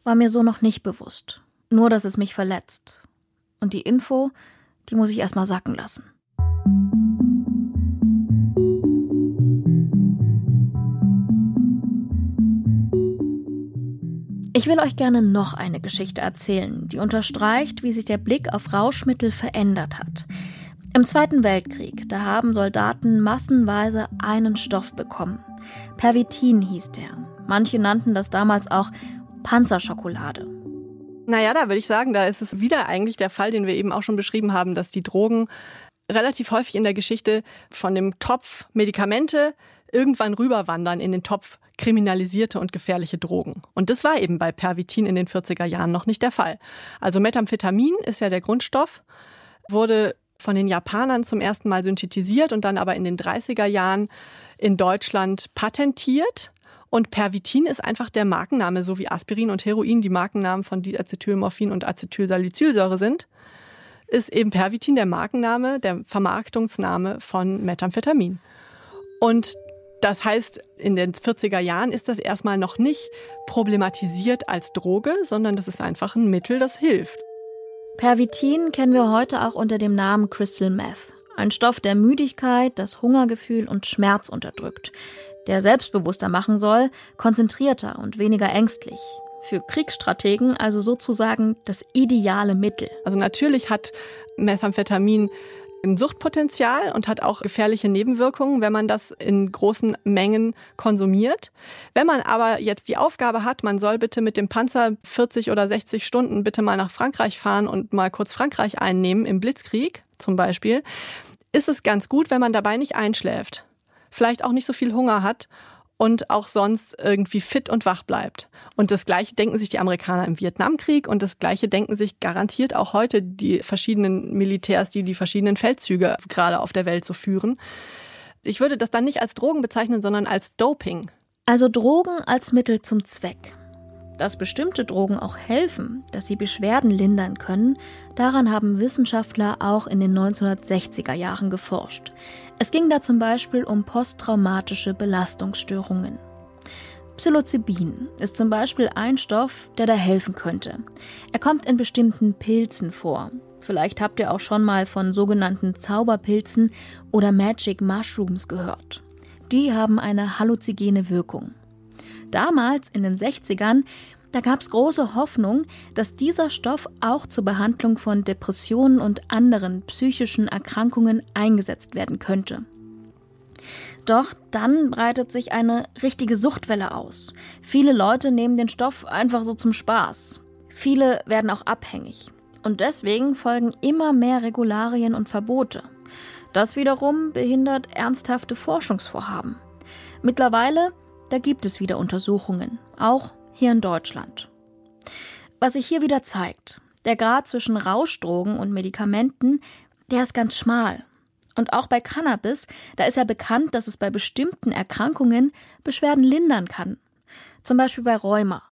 war mir so noch nicht bewusst. Nur, dass es mich verletzt. Und die Info, die muss ich erstmal sacken lassen. Ich will euch gerne noch eine Geschichte erzählen, die unterstreicht, wie sich der Blick auf Rauschmittel verändert hat. Im Zweiten Weltkrieg, da haben Soldaten massenweise einen Stoff bekommen. Pervitin hieß der. Manche nannten das damals auch Panzerschokolade. Naja, da würde ich sagen, da ist es wieder eigentlich der Fall, den wir eben auch schon beschrieben haben, dass die Drogen relativ häufig in der Geschichte von dem Topf Medikamente irgendwann rüberwandern in den Topf kriminalisierte und gefährliche Drogen. Und das war eben bei Pervitin in den 40er Jahren noch nicht der Fall. Also Methamphetamin ist ja der Grundstoff, wurde von den Japanern zum ersten Mal synthetisiert und dann aber in den 30er Jahren in Deutschland patentiert Und Pervitin ist einfach der Markenname, so wie Aspirin und Heroin die Markennamen von Diacetylmorphin und Acetylsalicylsäure sind, ist eben Pervitin der Markenname, der Vermarktungsname von Methamphetamin. Und das heißt, in den 40er Jahren ist das erstmal noch nicht problematisiert als Droge, sondern das ist einfach ein Mittel, das hilft. Pervitin kennen wir heute auch unter dem Namen Crystal Meth. Ein Stoff, der Müdigkeit, das Hungergefühl und Schmerz unterdrückt, der selbstbewusster machen soll, konzentrierter und weniger ängstlich. Für Kriegsstrategen also sozusagen das ideale Mittel. Also natürlich hat Methamphetamin ein Suchtpotenzial und hat auch gefährliche Nebenwirkungen, wenn man das in großen Mengen konsumiert. Wenn man aber jetzt die Aufgabe hat, man soll bitte mit dem Panzer 40 oder 60 Stunden bitte mal nach Frankreich fahren und mal kurz Frankreich einnehmen im Blitzkrieg zum Beispiel, ist es ganz gut, wenn man dabei nicht einschläft, vielleicht auch nicht so viel Hunger hat und auch sonst irgendwie fit und wach bleibt. Und das Gleiche denken sich die Amerikaner im Vietnamkrieg und das Gleiche denken sich garantiert auch heute die verschiedenen Militärs, die die verschiedenen Feldzüge gerade auf der Welt so führen. Ich würde das dann nicht als Drogen bezeichnen, sondern als Doping. Also Drogen als Mittel zum Zweck. Dass bestimmte Drogen auch helfen, dass sie Beschwerden lindern können, daran haben Wissenschaftler auch in den 1960er Jahren geforscht. Es ging da zum Beispiel um posttraumatische Belastungsstörungen. Psilocybin ist zum Beispiel ein Stoff, der da helfen könnte. Er kommt in bestimmten Pilzen vor. Vielleicht habt ihr auch schon mal von sogenannten Zauberpilzen oder Magic Mushrooms gehört. Die haben eine halluzigene Wirkung. Damals in den 60ern, da gab es große Hoffnung, dass dieser Stoff auch zur Behandlung von Depressionen und anderen psychischen Erkrankungen eingesetzt werden könnte. Doch dann breitet sich eine richtige Suchtwelle aus. Viele Leute nehmen den Stoff einfach so zum Spaß. Viele werden auch abhängig. Und deswegen folgen immer mehr Regularien und Verbote. Das wiederum behindert ernsthafte Forschungsvorhaben. Mittlerweile da gibt es wieder Untersuchungen, auch hier in Deutschland. Was sich hier wieder zeigt, der Grad zwischen Rauschdrogen und Medikamenten, der ist ganz schmal. Und auch bei Cannabis, da ist ja bekannt, dass es bei bestimmten Erkrankungen Beschwerden lindern kann. Zum Beispiel bei Rheuma.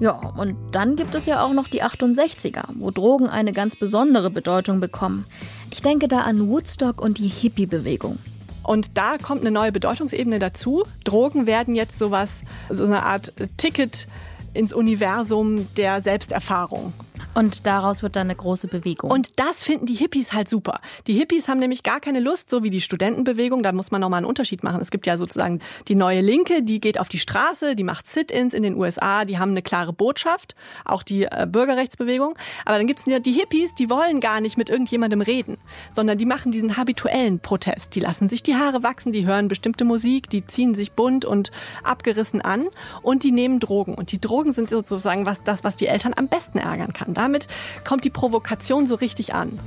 Ja, und dann gibt es ja auch noch die 68er, wo Drogen eine ganz besondere Bedeutung bekommen. Ich denke da an Woodstock und die Hippie-Bewegung. Und da kommt eine neue Bedeutungsebene dazu. Drogen werden jetzt sowas, so eine Art Ticket ins Universum der Selbsterfahrung. Und daraus wird dann eine große Bewegung. Und das finden die Hippies halt super. Die Hippies haben nämlich gar keine Lust, so wie die Studentenbewegung, da muss man nochmal einen Unterschied machen. Es gibt ja sozusagen die neue Linke, die geht auf die Straße, die macht Sit-ins in den USA, die haben eine klare Botschaft, auch die äh, Bürgerrechtsbewegung. Aber dann gibt es ja die Hippies, die wollen gar nicht mit irgendjemandem reden, sondern die machen diesen habituellen Protest. Die lassen sich die Haare wachsen, die hören bestimmte Musik, die ziehen sich bunt und abgerissen an und die nehmen Drogen. Und die Drogen sind sozusagen was, das, was die Eltern am besten ärgern kann. Da damit kommt die Provokation so richtig an.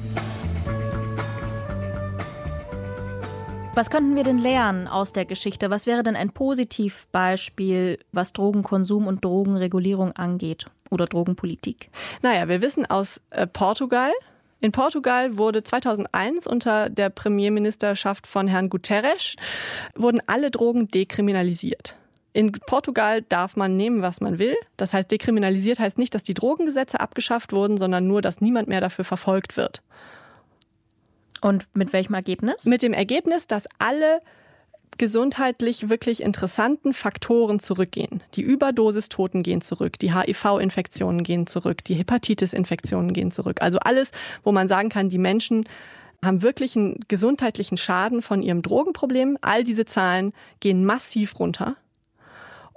Was könnten wir denn lernen aus der Geschichte? Was wäre denn ein Positivbeispiel, was Drogenkonsum und Drogenregulierung angeht oder Drogenpolitik? Naja, wir wissen aus äh, Portugal, in Portugal wurde 2001 unter der Premierministerschaft von Herrn Guterres wurden alle Drogen dekriminalisiert. In Portugal darf man nehmen, was man will. Das heißt, dekriminalisiert heißt nicht, dass die Drogengesetze abgeschafft wurden, sondern nur, dass niemand mehr dafür verfolgt wird. Und mit welchem Ergebnis? Mit dem Ergebnis, dass alle gesundheitlich wirklich interessanten Faktoren zurückgehen. Die Überdosistoten gehen zurück, die HIV-Infektionen gehen zurück, die Hepatitis-Infektionen gehen zurück. Also alles, wo man sagen kann, die Menschen haben wirklich einen gesundheitlichen Schaden von ihrem Drogenproblem. All diese Zahlen gehen massiv runter.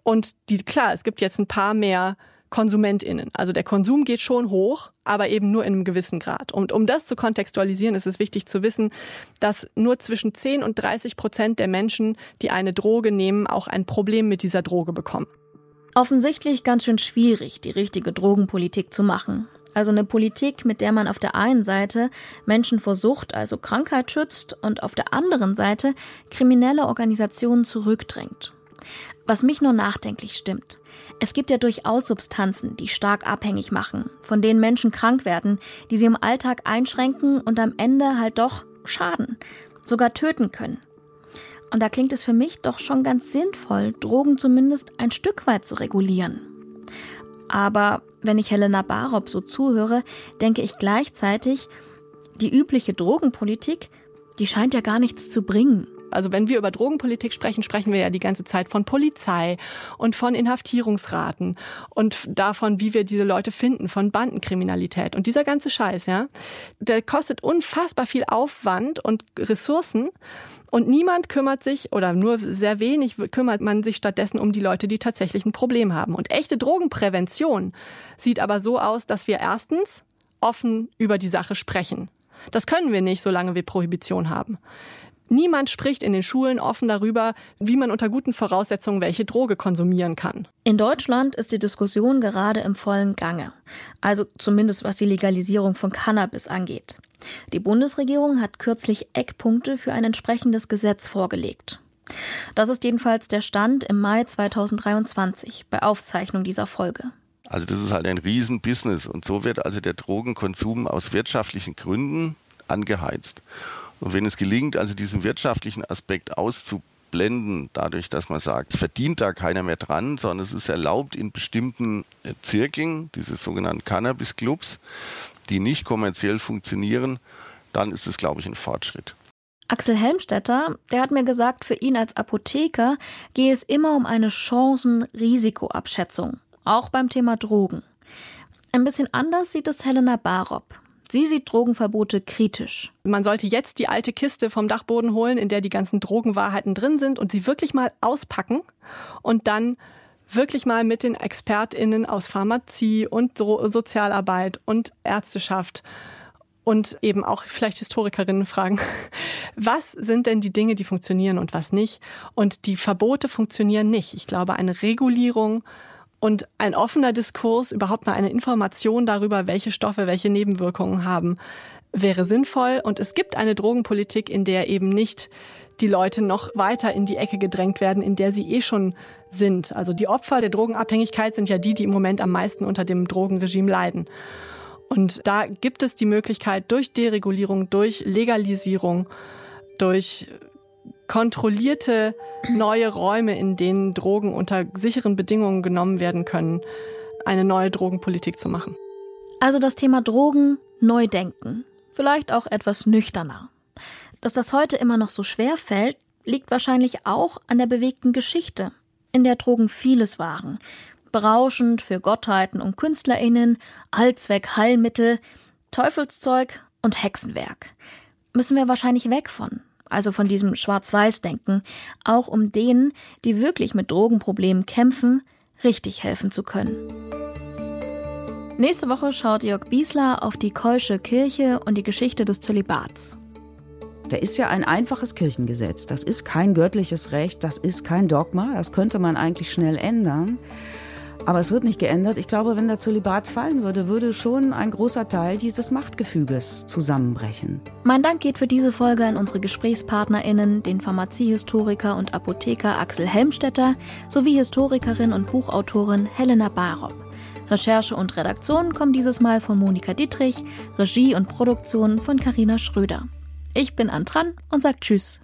Und die, klar, es gibt jetzt ein paar mehr KonsumentInnen. Also der Konsum geht schon hoch, aber eben nur in einem gewissen Grad. Und um das zu kontextualisieren, ist es wichtig zu wissen, dass nur zwischen 10 und 30 Prozent der Menschen, die eine Droge nehmen, auch ein Problem mit dieser Droge bekommen. Offensichtlich ganz schön schwierig, die richtige Drogenpolitik zu machen. Also eine Politik, mit der man auf der einen Seite Menschen vor Sucht, also Krankheit schützt und auf der anderen Seite kriminelle Organisationen zurückdrängt. Was mich nur nachdenklich stimmt. Es gibt ja durchaus Substanzen, die stark abhängig machen, von denen Menschen krank werden, die sie im Alltag einschränken und am Ende halt doch schaden, sogar töten können. Und da klingt es für mich doch schon ganz sinnvoll, Drogen zumindest ein Stück weit zu regulieren. Aber wenn ich Helena Barop so zuhöre, denke ich gleichzeitig, die übliche Drogenpolitik, die scheint ja gar nichts zu bringen. Also wenn wir über Drogenpolitik sprechen, sprechen wir ja die ganze Zeit von Polizei und von Inhaftierungsraten und davon, wie wir diese Leute finden, von Bandenkriminalität. Und dieser ganze Scheiß, ja, der kostet unfassbar viel Aufwand und Ressourcen. Und niemand kümmert sich oder nur sehr wenig kümmert man sich stattdessen um die Leute, die tatsächlich ein Problem haben. Und echte Drogenprävention sieht aber so aus, dass wir erstens offen über die Sache sprechen. Das können wir nicht, solange wir Prohibition haben. Niemand spricht in den Schulen offen darüber, wie man unter guten Voraussetzungen welche Droge konsumieren kann. In Deutschland ist die Diskussion gerade im vollen Gange. Also zumindest was die Legalisierung von Cannabis angeht. Die Bundesregierung hat kürzlich Eckpunkte für ein entsprechendes Gesetz vorgelegt. Das ist jedenfalls der Stand im Mai 2023 bei Aufzeichnung dieser Folge. Also das ist halt ein Riesenbusiness und so wird also der Drogenkonsum aus wirtschaftlichen Gründen angeheizt. Und wenn es gelingt, also diesen wirtschaftlichen Aspekt auszublenden, dadurch, dass man sagt, es verdient da keiner mehr dran, sondern es ist erlaubt in bestimmten äh, Zirkeln, diese sogenannten Cannabis-Clubs, die nicht kommerziell funktionieren, dann ist es, glaube ich, ein Fortschritt. Axel Helmstetter, der hat mir gesagt, für ihn als Apotheker gehe es immer um eine Chancen-Risikoabschätzung, auch beim Thema Drogen. Ein bisschen anders sieht es Helena Barop. Sie sieht Drogenverbote kritisch. Man sollte jetzt die alte Kiste vom Dachboden holen, in der die ganzen Drogenwahrheiten drin sind und sie wirklich mal auspacken und dann wirklich mal mit den ExpertInnen aus Pharmazie und so Sozialarbeit und Ärzteschaft und eben auch vielleicht Historikerinnen fragen, was sind denn die Dinge, die funktionieren und was nicht? Und die Verbote funktionieren nicht. Ich glaube, eine Regulierung und ein offener Diskurs, überhaupt mal eine Information darüber, welche Stoffe welche Nebenwirkungen haben, wäre sinnvoll. Und es gibt eine Drogenpolitik, in der eben nicht die Leute noch weiter in die Ecke gedrängt werden, in der sie eh schon sind. Also die Opfer der Drogenabhängigkeit sind ja die, die im Moment am meisten unter dem Drogenregime leiden. Und da gibt es die Möglichkeit durch Deregulierung, durch Legalisierung, durch kontrollierte neue Räume, in denen Drogen unter sicheren Bedingungen genommen werden können, eine neue Drogenpolitik zu machen. Also das Thema Drogen neu denken, vielleicht auch etwas nüchterner. Dass das heute immer noch so schwer fällt, liegt wahrscheinlich auch an der bewegten Geschichte, in der Drogen vieles waren. Berauschend für Gottheiten und Künstlerinnen, Allzweck Heilmittel, Teufelszeug und Hexenwerk. Müssen wir wahrscheinlich weg von also von diesem Schwarz-Weiß-Denken, auch um denen, die wirklich mit Drogenproblemen kämpfen, richtig helfen zu können. Nächste Woche schaut Jörg Biesler auf die Keusche Kirche und die Geschichte des Zölibats. Da ist ja ein einfaches Kirchengesetz. Das ist kein göttliches Recht, das ist kein Dogma. Das könnte man eigentlich schnell ändern. Aber es wird nicht geändert. Ich glaube, wenn der Zölibat fallen würde, würde schon ein großer Teil dieses Machtgefüges zusammenbrechen. Mein Dank geht für diese Folge an unsere GesprächspartnerInnen, den Pharmaziehistoriker und Apotheker Axel Helmstetter sowie Historikerin und Buchautorin Helena Barop. Recherche und Redaktion kommen dieses Mal von Monika Dietrich, Regie und Produktion von Karina Schröder. Ich bin Antran und sag Tschüss.